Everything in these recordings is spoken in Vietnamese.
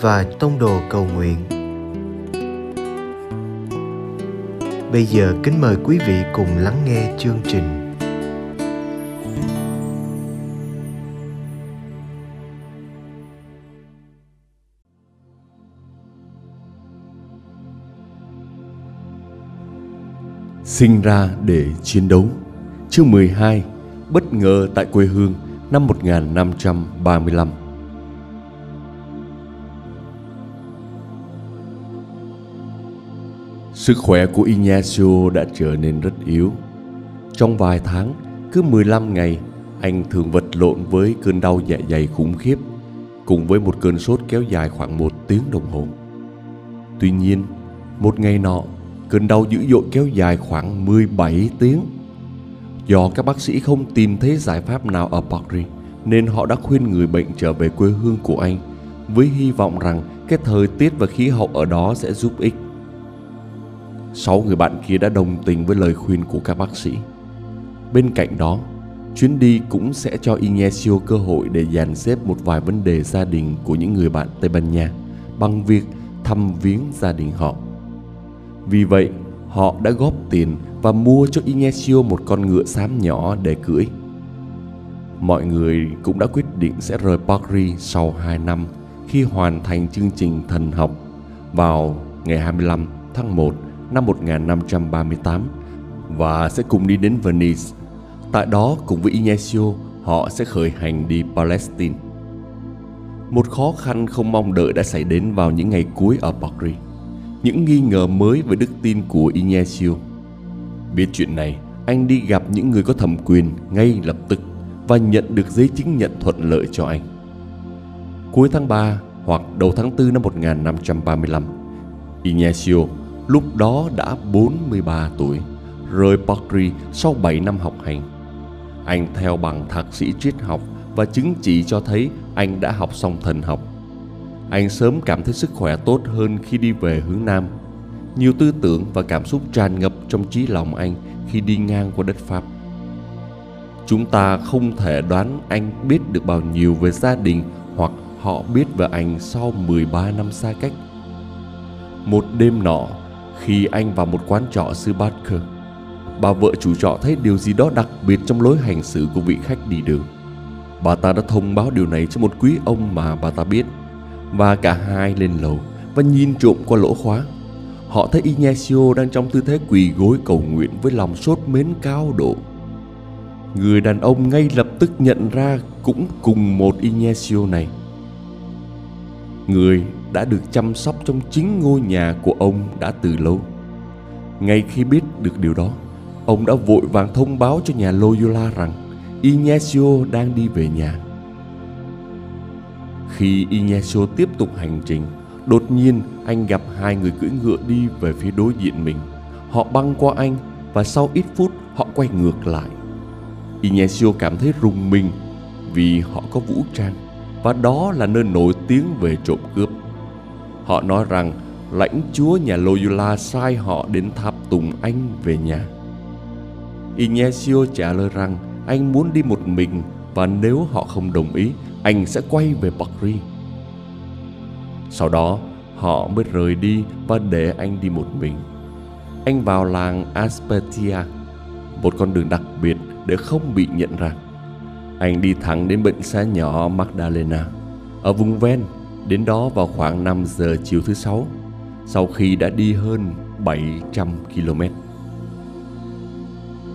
và Tông Đồ Cầu Nguyện. Bây giờ kính mời quý vị cùng lắng nghe chương trình. Sinh ra để chiến đấu Chương 12 Bất ngờ tại quê hương năm 1535 Sức khỏe của Ignacio đã trở nên rất yếu Trong vài tháng, cứ 15 ngày Anh thường vật lộn với cơn đau dạ dày khủng khiếp Cùng với một cơn sốt kéo dài khoảng một tiếng đồng hồ Tuy nhiên, một ngày nọ Cơn đau dữ dội kéo dài khoảng 17 tiếng. Do các bác sĩ không tìm thấy giải pháp nào ở Paris, nên họ đã khuyên người bệnh trở về quê hương của anh với hy vọng rằng cái thời tiết và khí hậu ở đó sẽ giúp ích. Sáu người bạn kia đã đồng tình với lời khuyên của các bác sĩ. Bên cạnh đó, chuyến đi cũng sẽ cho Inesio cơ hội để dàn xếp một vài vấn đề gia đình của những người bạn Tây Ban Nha bằng việc thăm viếng gia đình họ. Vì vậy, họ đã góp tiền và mua cho Inesio một con ngựa xám nhỏ để cưỡi. Mọi người cũng đã quyết định sẽ rời Paris sau 2 năm khi hoàn thành chương trình thần học vào ngày 25 tháng 1 năm 1538 và sẽ cùng đi đến Venice. Tại đó cùng với Ignacio, họ sẽ khởi hành đi Palestine. Một khó khăn không mong đợi đã xảy đến vào những ngày cuối ở Paris những nghi ngờ mới về đức tin của Ignacio. Biết chuyện này, anh đi gặp những người có thẩm quyền ngay lập tức và nhận được giấy chứng nhận thuận lợi cho anh. Cuối tháng 3 hoặc đầu tháng 4 năm 1535, Ignacio lúc đó đã 43 tuổi, rời Paris sau 7 năm học hành. Anh theo bằng thạc sĩ triết học và chứng chỉ cho thấy anh đã học xong thần học anh sớm cảm thấy sức khỏe tốt hơn khi đi về hướng Nam. Nhiều tư tưởng và cảm xúc tràn ngập trong trí lòng anh khi đi ngang qua đất Pháp. Chúng ta không thể đoán anh biết được bao nhiêu về gia đình hoặc họ biết về anh sau 13 năm xa cách. Một đêm nọ, khi anh vào một quán trọ sư Barker, bà vợ chủ trọ thấy điều gì đó đặc biệt trong lối hành xử của vị khách đi đường. Bà ta đã thông báo điều này cho một quý ông mà bà ta biết và cả hai lên lầu và nhìn trộm qua lỗ khóa. Họ thấy Ignacio đang trong tư thế quỳ gối cầu nguyện với lòng sốt mến cao độ. Người đàn ông ngay lập tức nhận ra cũng cùng một Ignacio này. Người đã được chăm sóc trong chính ngôi nhà của ông đã từ lâu. Ngay khi biết được điều đó, ông đã vội vàng thông báo cho nhà Loyola rằng Ignacio đang đi về nhà. Khi Ignacio tiếp tục hành trình, đột nhiên anh gặp hai người cưỡi ngựa đi về phía đối diện mình. Họ băng qua anh và sau ít phút họ quay ngược lại. Ignacio cảm thấy rùng mình vì họ có vũ trang và đó là nơi nổi tiếng về trộm cướp. Họ nói rằng lãnh chúa nhà Loyola sai họ đến tháp tùng anh về nhà. Ignacio trả lời rằng anh muốn đi một mình và nếu họ không đồng ý anh sẽ quay về Paris. Sau đó, họ mới rời đi và để anh đi một mình. Anh vào làng Aspetia, một con đường đặc biệt để không bị nhận ra. Anh đi thẳng đến bệnh xá nhỏ Magdalena, ở vùng ven, đến đó vào khoảng 5 giờ chiều thứ sáu, sau khi đã đi hơn 700 km.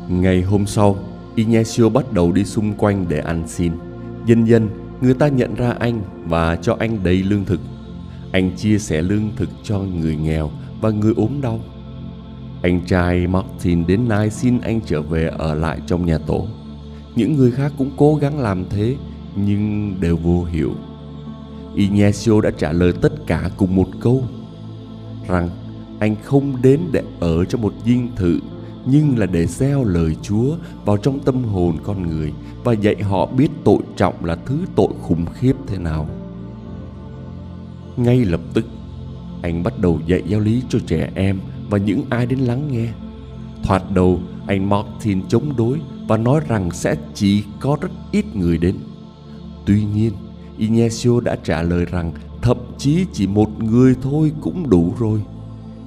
Ngày hôm sau, Ignacio bắt đầu đi xung quanh để ăn xin. Dần dần, người ta nhận ra anh và cho anh đầy lương thực. Anh chia sẻ lương thực cho người nghèo và người ốm đau. Anh trai Martin đến nay xin anh trở về ở lại trong nhà tổ. Những người khác cũng cố gắng làm thế nhưng đều vô hiệu. Ignacio đã trả lời tất cả cùng một câu rằng anh không đến để ở trong một dinh thự nhưng là để gieo lời Chúa vào trong tâm hồn con người và dạy họ biết tội trọng là thứ tội khủng khiếp thế nào. Ngay lập tức, anh bắt đầu dạy giáo lý cho trẻ em và những ai đến lắng nghe. Thoạt đầu, anh Martin chống đối và nói rằng sẽ chỉ có rất ít người đến. Tuy nhiên, Ignacio đã trả lời rằng thậm chí chỉ một người thôi cũng đủ rồi.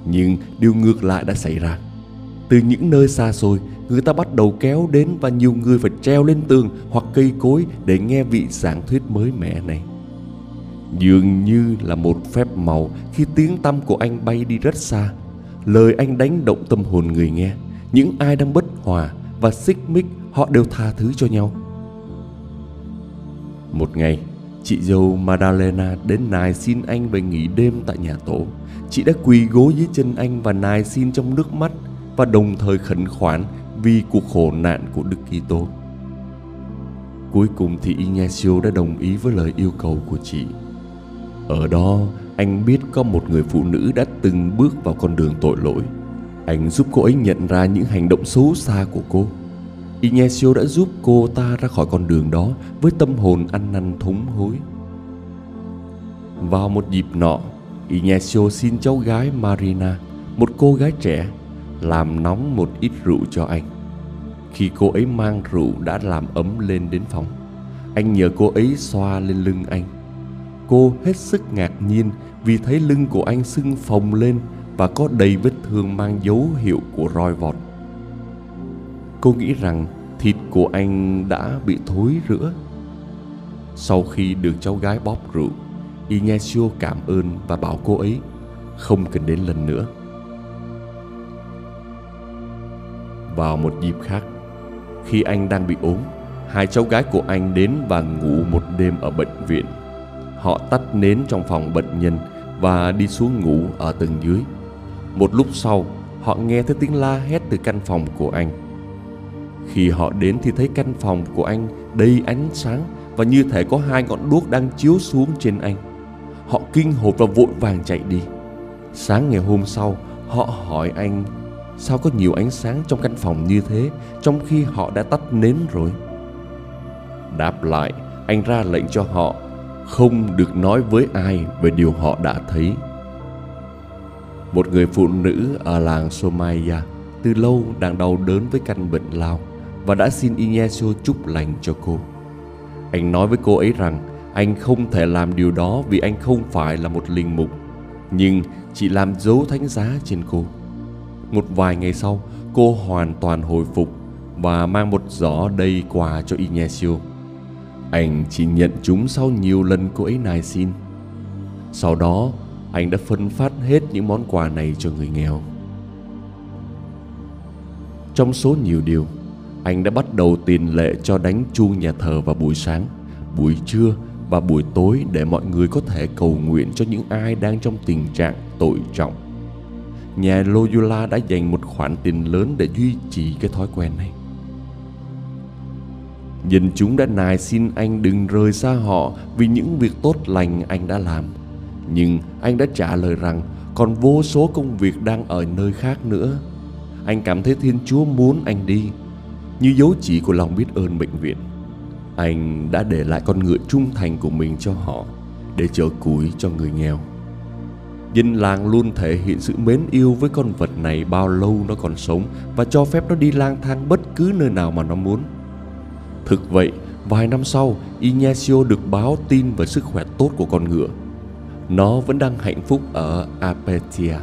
Nhưng điều ngược lại đã xảy ra. Từ những nơi xa xôi, người ta bắt đầu kéo đến và nhiều người phải treo lên tường hoặc cây cối để nghe vị giảng thuyết mới mẻ này. Dường như là một phép màu khi tiếng tâm của anh bay đi rất xa. Lời anh đánh động tâm hồn người nghe. Những ai đang bất hòa và xích mích họ đều tha thứ cho nhau. Một ngày, chị dâu Madalena đến nài xin anh về nghỉ đêm tại nhà tổ. Chị đã quỳ gối dưới chân anh và nài xin trong nước mắt và đồng thời khẩn khoản vì cuộc khổ nạn của Đức Kitô. Cuối cùng thì Ignacio đã đồng ý với lời yêu cầu của chị. Ở đó, anh biết có một người phụ nữ đã từng bước vào con đường tội lỗi. Anh giúp cô ấy nhận ra những hành động xấu xa của cô. Ignacio đã giúp cô ta ra khỏi con đường đó với tâm hồn ăn năn thống hối. Vào một dịp nọ, Ignacio xin cháu gái Marina, một cô gái trẻ, làm nóng một ít rượu cho anh. Khi cô ấy mang rượu đã làm ấm lên đến phòng, anh nhờ cô ấy xoa lên lưng anh. Cô hết sức ngạc nhiên vì thấy lưng của anh sưng phồng lên và có đầy vết thương mang dấu hiệu của roi vọt. Cô nghĩ rằng thịt của anh đã bị thối rữa. Sau khi được cháu gái bóp rượu, Ignacio cảm ơn và bảo cô ấy không cần đến lần nữa. Vào một dịp khác, khi anh đang bị ốm, hai cháu gái của anh đến và ngủ một đêm ở bệnh viện. Họ tắt nến trong phòng bệnh nhân và đi xuống ngủ ở tầng dưới. Một lúc sau, họ nghe thấy tiếng la hét từ căn phòng của anh. Khi họ đến thì thấy căn phòng của anh đầy ánh sáng và như thể có hai ngọn đuốc đang chiếu xuống trên anh. Họ kinh hồn và vội vàng chạy đi. Sáng ngày hôm sau, họ hỏi anh sao có nhiều ánh sáng trong căn phòng như thế trong khi họ đã tắt nến rồi. Đáp lại, anh ra lệnh cho họ không được nói với ai về điều họ đã thấy. Một người phụ nữ ở làng Somaya từ lâu đang đau đớn với căn bệnh lao và đã xin Ignacio chúc lành cho cô. Anh nói với cô ấy rằng anh không thể làm điều đó vì anh không phải là một linh mục, nhưng chỉ làm dấu thánh giá trên cô. Một vài ngày sau, cô hoàn toàn hồi phục và mang một giỏ đầy quà cho Ignacio. Anh chỉ nhận chúng sau nhiều lần cô ấy nài xin. Sau đó, anh đã phân phát hết những món quà này cho người nghèo. Trong số nhiều điều, anh đã bắt đầu tiền lệ cho đánh chuông nhà thờ vào buổi sáng, buổi trưa và buổi tối để mọi người có thể cầu nguyện cho những ai đang trong tình trạng tội trọng. Nhà Loyola đã dành một khoản tiền lớn để duy trì cái thói quen này. Dân chúng đã nài xin anh đừng rời xa họ vì những việc tốt lành anh đã làm. Nhưng anh đã trả lời rằng còn vô số công việc đang ở nơi khác nữa. Anh cảm thấy Thiên Chúa muốn anh đi như dấu chỉ của lòng biết ơn bệnh viện. Anh đã để lại con ngựa trung thành của mình cho họ để chở củi cho người nghèo. Dân làng luôn thể hiện sự mến yêu với con vật này bao lâu nó còn sống và cho phép nó đi lang thang bất cứ nơi nào mà nó muốn. Thực vậy, vài năm sau, Ignacio được báo tin về sức khỏe tốt của con ngựa. Nó vẫn đang hạnh phúc ở Apetia.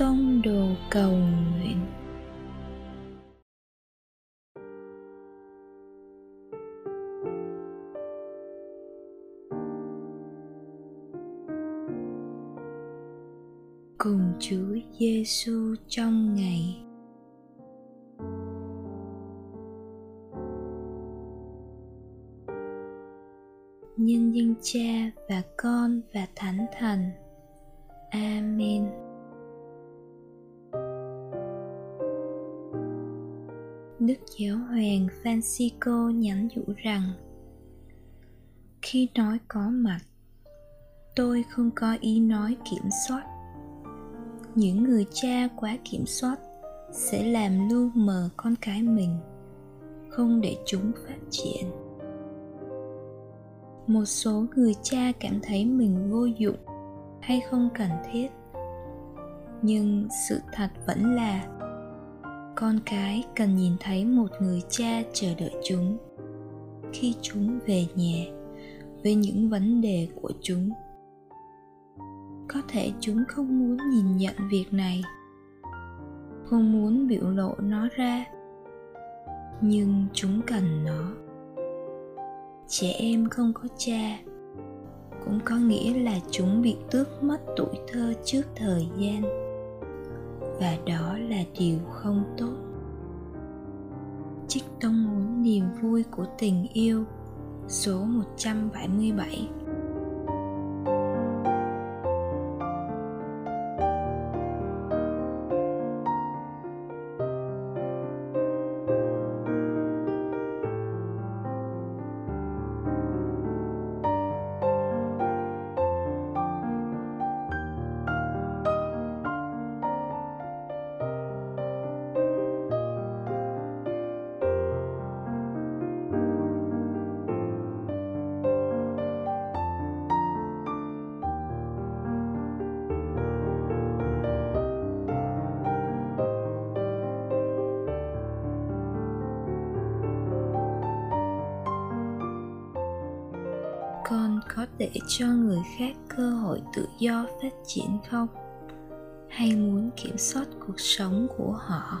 tông đồ cầu nguyện cùng Chúa Giêsu trong ngày. Nhân danh Cha và Con và Thánh Thần. Amen. Đức Giáo hoàng Francisco nhắn nhủ rằng, khi nói có mặt, tôi không có ý nói kiểm soát. Những người cha quá kiểm soát sẽ làm lu mờ con cái mình, không để chúng phát triển. Một số người cha cảm thấy mình vô dụng hay không cần thiết, nhưng sự thật vẫn là con cái cần nhìn thấy một người cha chờ đợi chúng. Khi chúng về nhà, với những vấn đề của chúng, có thể chúng không muốn nhìn nhận việc này, không muốn biểu lộ nó ra, nhưng chúng cần nó. Trẻ em không có cha, cũng có nghĩa là chúng bị tước mất tuổi thơ trước thời gian và đó là điều không tốt. Trích tông muốn niềm vui của tình yêu, số 177 để cho người khác cơ hội tự do phát triển không? Hay muốn kiểm soát cuộc sống của họ?